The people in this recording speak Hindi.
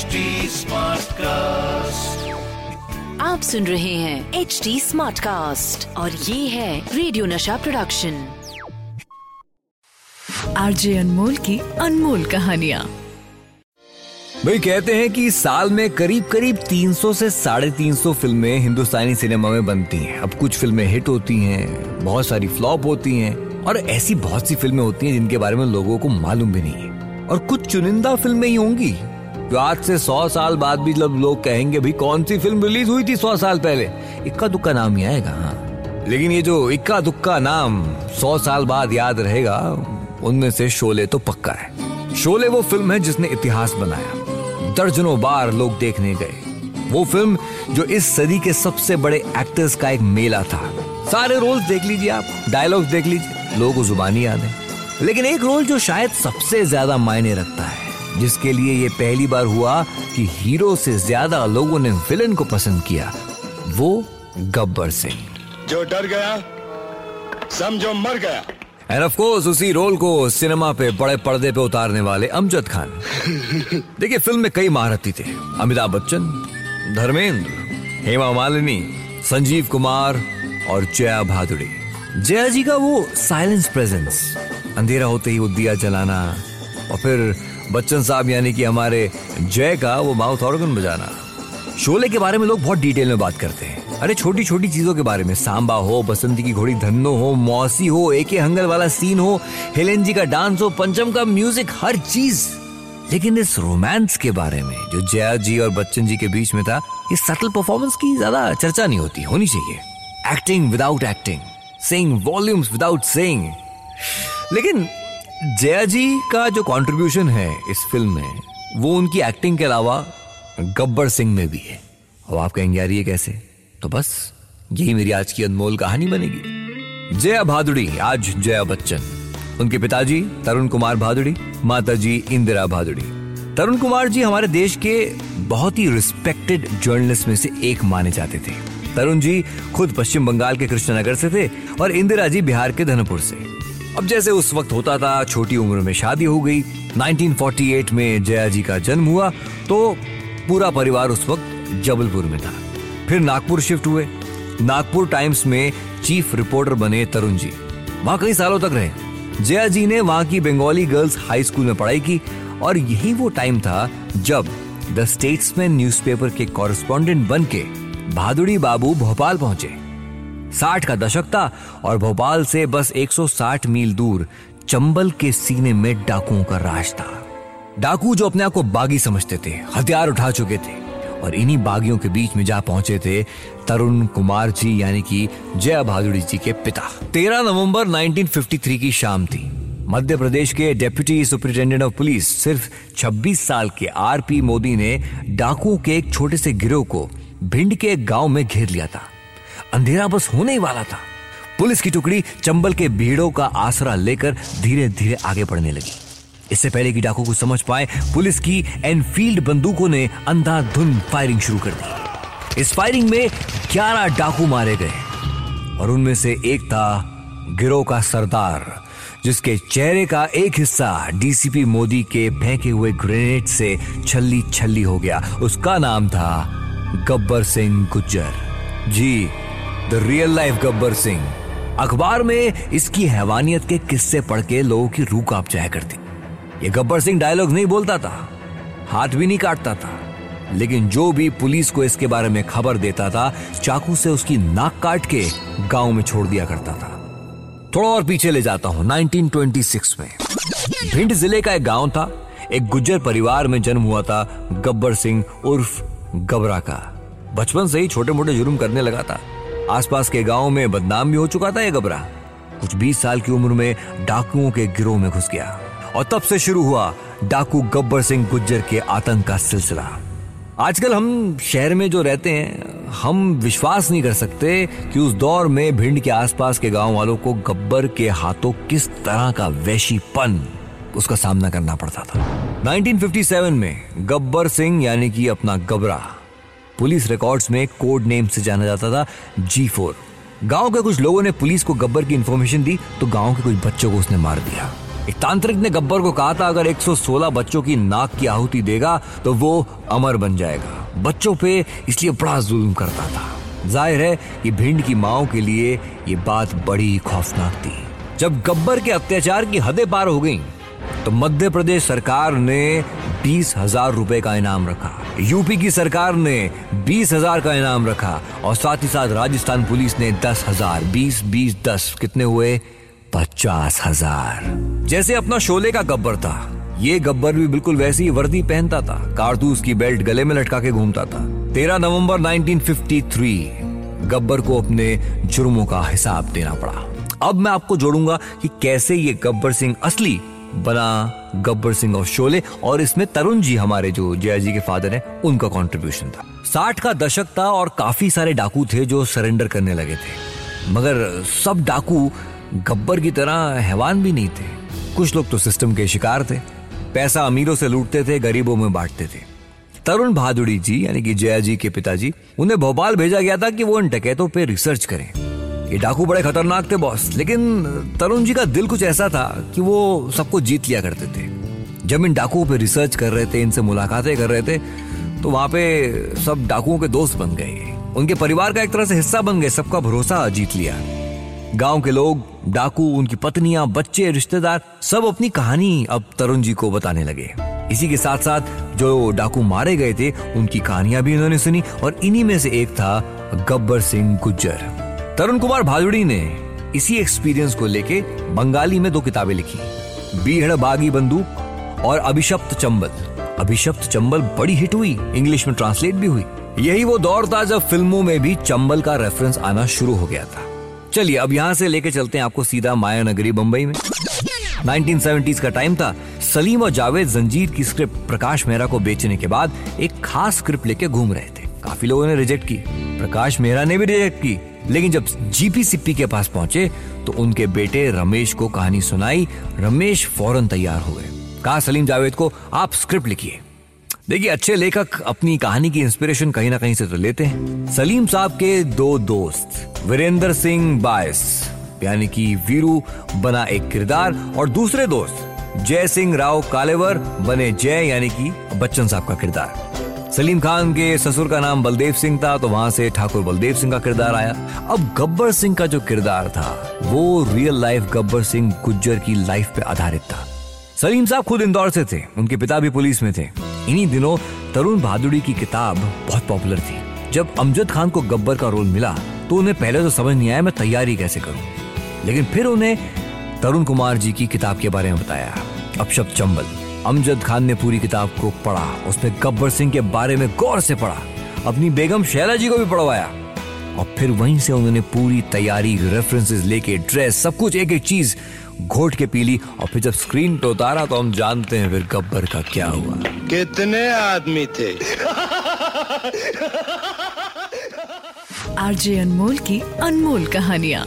HD कास्ट आप सुन रहे हैं एच डी स्मार्ट कास्ट और ये है रेडियो नशा प्रोडक्शन आरजे अनमोल की अनमोल कहानियाँ। भाई कहते हैं कि साल में करीब करीब 300 से साढ़े तीन सौ फ़िल्में हिंदुस्तानी सिनेमा में बनती हैं। अब कुछ फ़िल्में हिट होती हैं बहुत सारी फ्लॉप होती हैं और ऐसी बहुत सी फ़िल्में होती हैं जिनके बारे में लोगों को मालूम भी नहीं है। और कुछ चुनिंदा फ़िल्में ही होंगी जो आज से सौ साल बाद भी जब लोग कहेंगे भाई कौन सी फ़िल्म रिलीज़ हुई थी सौ साल पहले? इक्का दुक्का नाम ही आएगा हाँ। लेकिन ये जो इक्का दुक्का नाम सौ साल बाद याद रहेगा, उनमें से शोले तो पक्का है। शोले वो फ़िल्म है जिसने इतिहास बनाया। दर्जनों बार लोग देखने गए। वो फ़िल्म जो इस सदी के सबसे बड़े एक्टर्स का एक मेला था। सारे रोल्स देख लीजिए आप डायलॉग्स देख लीजिए, लोगों जुबानी याद है। लेकिन एक रोल जो शायद सबसे ज़्यादा मायने रखता है जिसके लिए ये पहली बार हुआ कि हीरो से ज़्यादा लोगों ने विलन को पसंद किया वो गब्बर सिंह। जो डर गया समझो मर गया। एंड ऑफ़ कोर्स उसी रोल को सिनेमा पे बड़े पर्दे पे उतारने वाले अमजद खान। देखिए फ़िल्म में कई महारथी थे। अमिताभ बच्चन धर्मेंद्र हेमा मालिनी संजीव कुमार और जया भादुड़ी। जया जी का वो साइलेंस प्रेजेंस अंधेरा होते ही वो दिया जलाना और फिर बच्चन साहब यानी कि हमारे जय का वो माउथ ऑर्गन बजाना। शोले के बारे में लोग बहुत डिटेल में बात करते हैं। अरे छोटी छोटी चीज़ों के बारे में, सांबा हो, बसंती की घोड़ी, धन्नो हो, मौसी हो, एके हंगल वाला सीन हो, हेलेन जी का डांस हो, पंचम का म्यूज़िक हर चीज़। लेकिन इस रोमांस के बारे में, जो जया जी और बच्चन जी के बीच में था इस सटल परफॉर्मेंस की ज़्यादा चर्चा नहीं होती, होनी चाहिए। Acting without acting saying volumes without saying लेकिन जया जी का जो कंट्रीब्यूशन है इस फ़िल्म में, वो उनकी एक्टिंग के अलावा गब्बर सिंह में भी है। अब आप कहेंगे, यार ये कैसे? तो बस, यही मेरी आज की अनमोल कहानी बनेगी। जया भादुड़ी, आज जया बच्चन। उनके पिताजी, तरुण कुमार भादुड़ी माता जी इंदिरा भादुड़ी। तरुण कुमार जी हमारे देश के बहुत ही रिस्पेक्टेड जर्नलिस्ट में से एक माने जाते थे। तरुण जी खुद पश्चिम बंगाल के कृष्णनगर से थे और इंदिरा जी बिहार के धनपुर से। अब जैसे उस वक्त होता था, छोटी उम्र में शादी हो गई। 1948 में जया जी का जन्म हुआ तो पूरा परिवार उस वक्त जबलपुर में था। फिर नागपुर शिफ्ट हुए। नागपुर टाइम्स में चीफ रिपोर्टर बने तरुण जी। वहाँ कई सालों तक रहे। जया जी ने वहाँ की बंगाली गर्ल्स हाई स्कूल में पढ़ाई की, और यही वो टाइम था जब द स्टेट्समैन न्यूज़पेपर के कॉरेस्पॉन्डेंट बन के भादुड़ी बाबू भोपाल पहुँचे। साठ का दशक था और भोपाल से बस 160 मील दूर चंबल के सीने में डाकुओं का राज था। डाकू जो अपने आप को बागी समझते थे, हथियार उठा चुके थे और इन्हीं बागियों के बीच में जा पहुँचे थे तरुण कुमार जी, यानी कि जया भादुड़ी जी के पिता। 13 नवंबर 1953 की शाम थी। मध्य प्रदेश के डेप्यूटी सुपरिटेंडेंट ऑफ़ पुलिस सिर्फ़ 26 साल के आरपी मोदी ने डाकुओं के एक छोटे से गिरोह को भिंड के गाँव में घेर लिया था। अंधेरा बस होने ही वाला था। पुलिस की टुकड़ी चंबल के भीड़ों का आसरा लेकर धीरे धीरे आगे बढ़ने लगी। इससे पहले कि डाकू को समझ पाए, पुलिस की एनफील्ड बंदूकों ने अंधाधुंध फायरिंग शुरू कर दी। इस फायरिंग में 11 डाकू मारे गए और उनमें से एक था गिरोह का सरदार, जिसके चेहरे का एक हिस्सा डीसीपी मोदी के फेंके हुए ग्रेनेड से छल्ली छल्ली हो गया। उसका नाम था गब्बर सिंह गुज्जर। जी the real life Gabbar Singh. अखबार में इसकी हैवानियत के किस्से पढ़ के लोगों की रूह काँप जाया करती। ये गब्बर सिंह डायलॉग नहीं बोलता था। हाथ भी नहीं काटता था। लेकिन जो भी पुलिस को इसके बारे में खबर देता था, चाकू से उसकी नाक काट के गाँव में छोड़ दिया करता था। थोड़ा और पीछे ले जाता हूँ 1926 में। भिंड ज़िले का एक गाँव था। एक गुज्जर परिवार में जन्म हुआ था, गब्बर सिंह उर्फ़ गबरा का। बचपन से ही छोटे मोटे जुर्म करने लगा था। आसपास के गाँव में बदनाम भी हो चुका था ये गबरा कुछ 20 साल की उम्र में डाकुओं के गिरोह में घुस गया। और तब से शुरू हुआ डाकू गब्बर सिंह गुज्जर के आतंक का सिलसिला। आजकल हम शहर में जो रहते हैं, हम विश्वास नहीं कर सकते कि उस दौर में भिंड के आसपास के गाँव वालों को गब्बर के हाथों किस तरह का वैशीपन उसका सामना करना पड़ता था। 1957 में गब्बर सिंह यानी कि अपना गबरा पुलिस रिकॉर्ड्स में कोड नेम से जाना जाता था जी फोर गाँव के कुछ लोगों ने पुलिस को गब्बर की इंफॉर्मेशन दी तो गाँव के कुछ बच्चों को उसने मार दिया। एक तांत्रिक ने गब्बर को कहा था अगर 116 बच्चों की नाक की आहुति देगा तो वो अमर बन जाएगा। बच्चों पे इसलिए बड़ा जुल्म करता था। ज़ाहिर है कि भिंड की माओ के लिए ये बात बड़ी खौफनाक थी। जब गब्बर के अत्याचार की हदें पार हो गईं, तो मध्य प्रदेश सरकार ने बीस हज़ार रुपए का इनाम रखा। यूपी की सरकार ने बीस हज़ार का इनाम रखा और साथ ही साथ राजस्थान पुलिस ने दस हज़ार। बीस बीस, दस, कितने हुए? पचास हज़ार। जैसे अपना शोले का गब्बर था। ये गब्बर भी बिल्कुल वैसी ही वर्दी पहनता था। कारतूस की बेल्ट गले में लटका के घूमता था। तेरह नवंबर 1953 गब्बर को अपने जुर्मों का हिसाब देना पड़ा। अब मैं आपको जोड़ूँगा कि कैसे ये गब्बर सिंह असली बना गब्बर सिंह और शोले और इसमें तरुण जी हमारे जो जया जी के फादर हैं, उनका कंट्रीब्यूशन था। साठ का दशक था और काफ़ी सारे डाकू थे जो सरेंडर करने लगे थे। मगर सब डाकू गब्बर की तरह हैवान भी नहीं थे। कुछ लोग तो सिस्टम के शिकार थे। पैसा अमीरों से लूटते थे, गरीबों में बांटते थे। तरुण भादुड़ी जी, यानी कि जया जी के पिताजी, उन्हें भोपाल भेजा गया था कि वो इन डकैतों पे रिसर्च करें। ये डाकू बड़े खतरनाक थे बॉस लेकिन, तरुण जी का दिल कुछ ऐसा था कि वो सबको जीत लिया करते थे। जब इन डाकुओं पे रिसर्च कर रहे थे, इनसे मुलाकातें कर रहे थे तो वहाँ पे सब डाकुओं के दोस्त बन गए। उनके परिवार का एक तरह से हिस्सा बन गए, सबका भरोसा जीत लिया। गाँव के लोग, डाकू, उनकी पत्नियाँ, बच्चे, रिश्तेदार, सब अपनी कहानी अब तरुण जी को बताने लगे। इसी के साथ साथ जो डाकू मारे गए थे, उनकी कहानियाँ भी उन्होंने सुनी और इन्हीं में से एक था गब्बर सिंह गुज्जर। तरुण कुमार भादुड़ी ने इसी एक्सपीरियंस को लेके बंगाली में दो किताबें लिखी। बीहड़ बागी बंदूक और अभिशप्त चंबल। अभिशप्त चंबल बड़ी हिट हुई। इंग्लिश में ट्रांसलेट भी हुई। यही वो दौर था जब फ़िल्मों में भी चंबल का रेफरेंस आना शुरू हो गया था। चलिए, अब यहाँ से लेके चलते हैं आपको सीधा माया नगरी बम्बई में 1970s का टाइम था। सलीम और जावेद जंजीर की स्क्रिप्ट प्रकाश मेहरा को बेचने के बाद एक खास स्क्रिप्ट लेके घूम रहे थे। काफ़ी लोगों ने रिजेक्ट की। प्रकाश मेहरा ने भी रिजेक्ट की। लेकिन जब जीपी सिप्पी के पास पहुँचे तो उनके बेटे रमेश को कहानी सुनाई, रमेश फ़ौरन तैयार हो गए। कहा, सलीम जावेद को, आप स्क्रिप्ट लिखिए। देखिए, अच्छे लेखक अपनी कहानी की इंस्पिरेशन कहीं ना कहीं से तो लेते हैं। सलीम साहब के दो दोस्त, वीरेंद्र सिंह बायस, यानी कि वीरू बना एक किरदार, और दूसरे दोस्त, जय सिंह राव कालेवर बने जय, यानी कि बच्चन साहब का किरदार। सलीम खान के ससुर का नाम बलदेव सिंह था तो वहाँ से ठाकुर बलदेव सिंह का किरदार आया। अब गब्बर सिंह का जो किरदार था, वो रियल लाइफ गब्बर सिंह गुज्जर की लाइफ पे आधारित था। सलीम साहब खुद इंदौर से थे, उनके पिता भी पुलिस में थे। इन्हीं दिनों तरुण भादुड़ी की किताब बहुत पॉपुलर थी। जब अमजद खान को गब्बर का रोल मिला तो उन्हें पहले तो समझ नहीं आया मैं तैयारी कैसे करूँ। लेकिन फिर उन्हें तरुण कुमार जी की किताब के बारे में बताया। अपशब्द चंबल। अमजद खान ने पूरी किताब को पढ़ा उसमें गब्बर सिंह के बारे में गौर से पढ़ा अपनी बेगम शैला जी को भी पढ़वाया। और फिर वहीं से उन्होंने पूरी तैयारी रेफरेंसेस लेके ड्रेस सब कुछ एक एक चीज़ घोट के पी ली और फिर जब स्क्रीन पे उतारा तो हम जानते हैं फिर गब्बर का क्या हुआ। कितने आदमी थे? आरजे अनमोल की अनमोल कहानियाँ।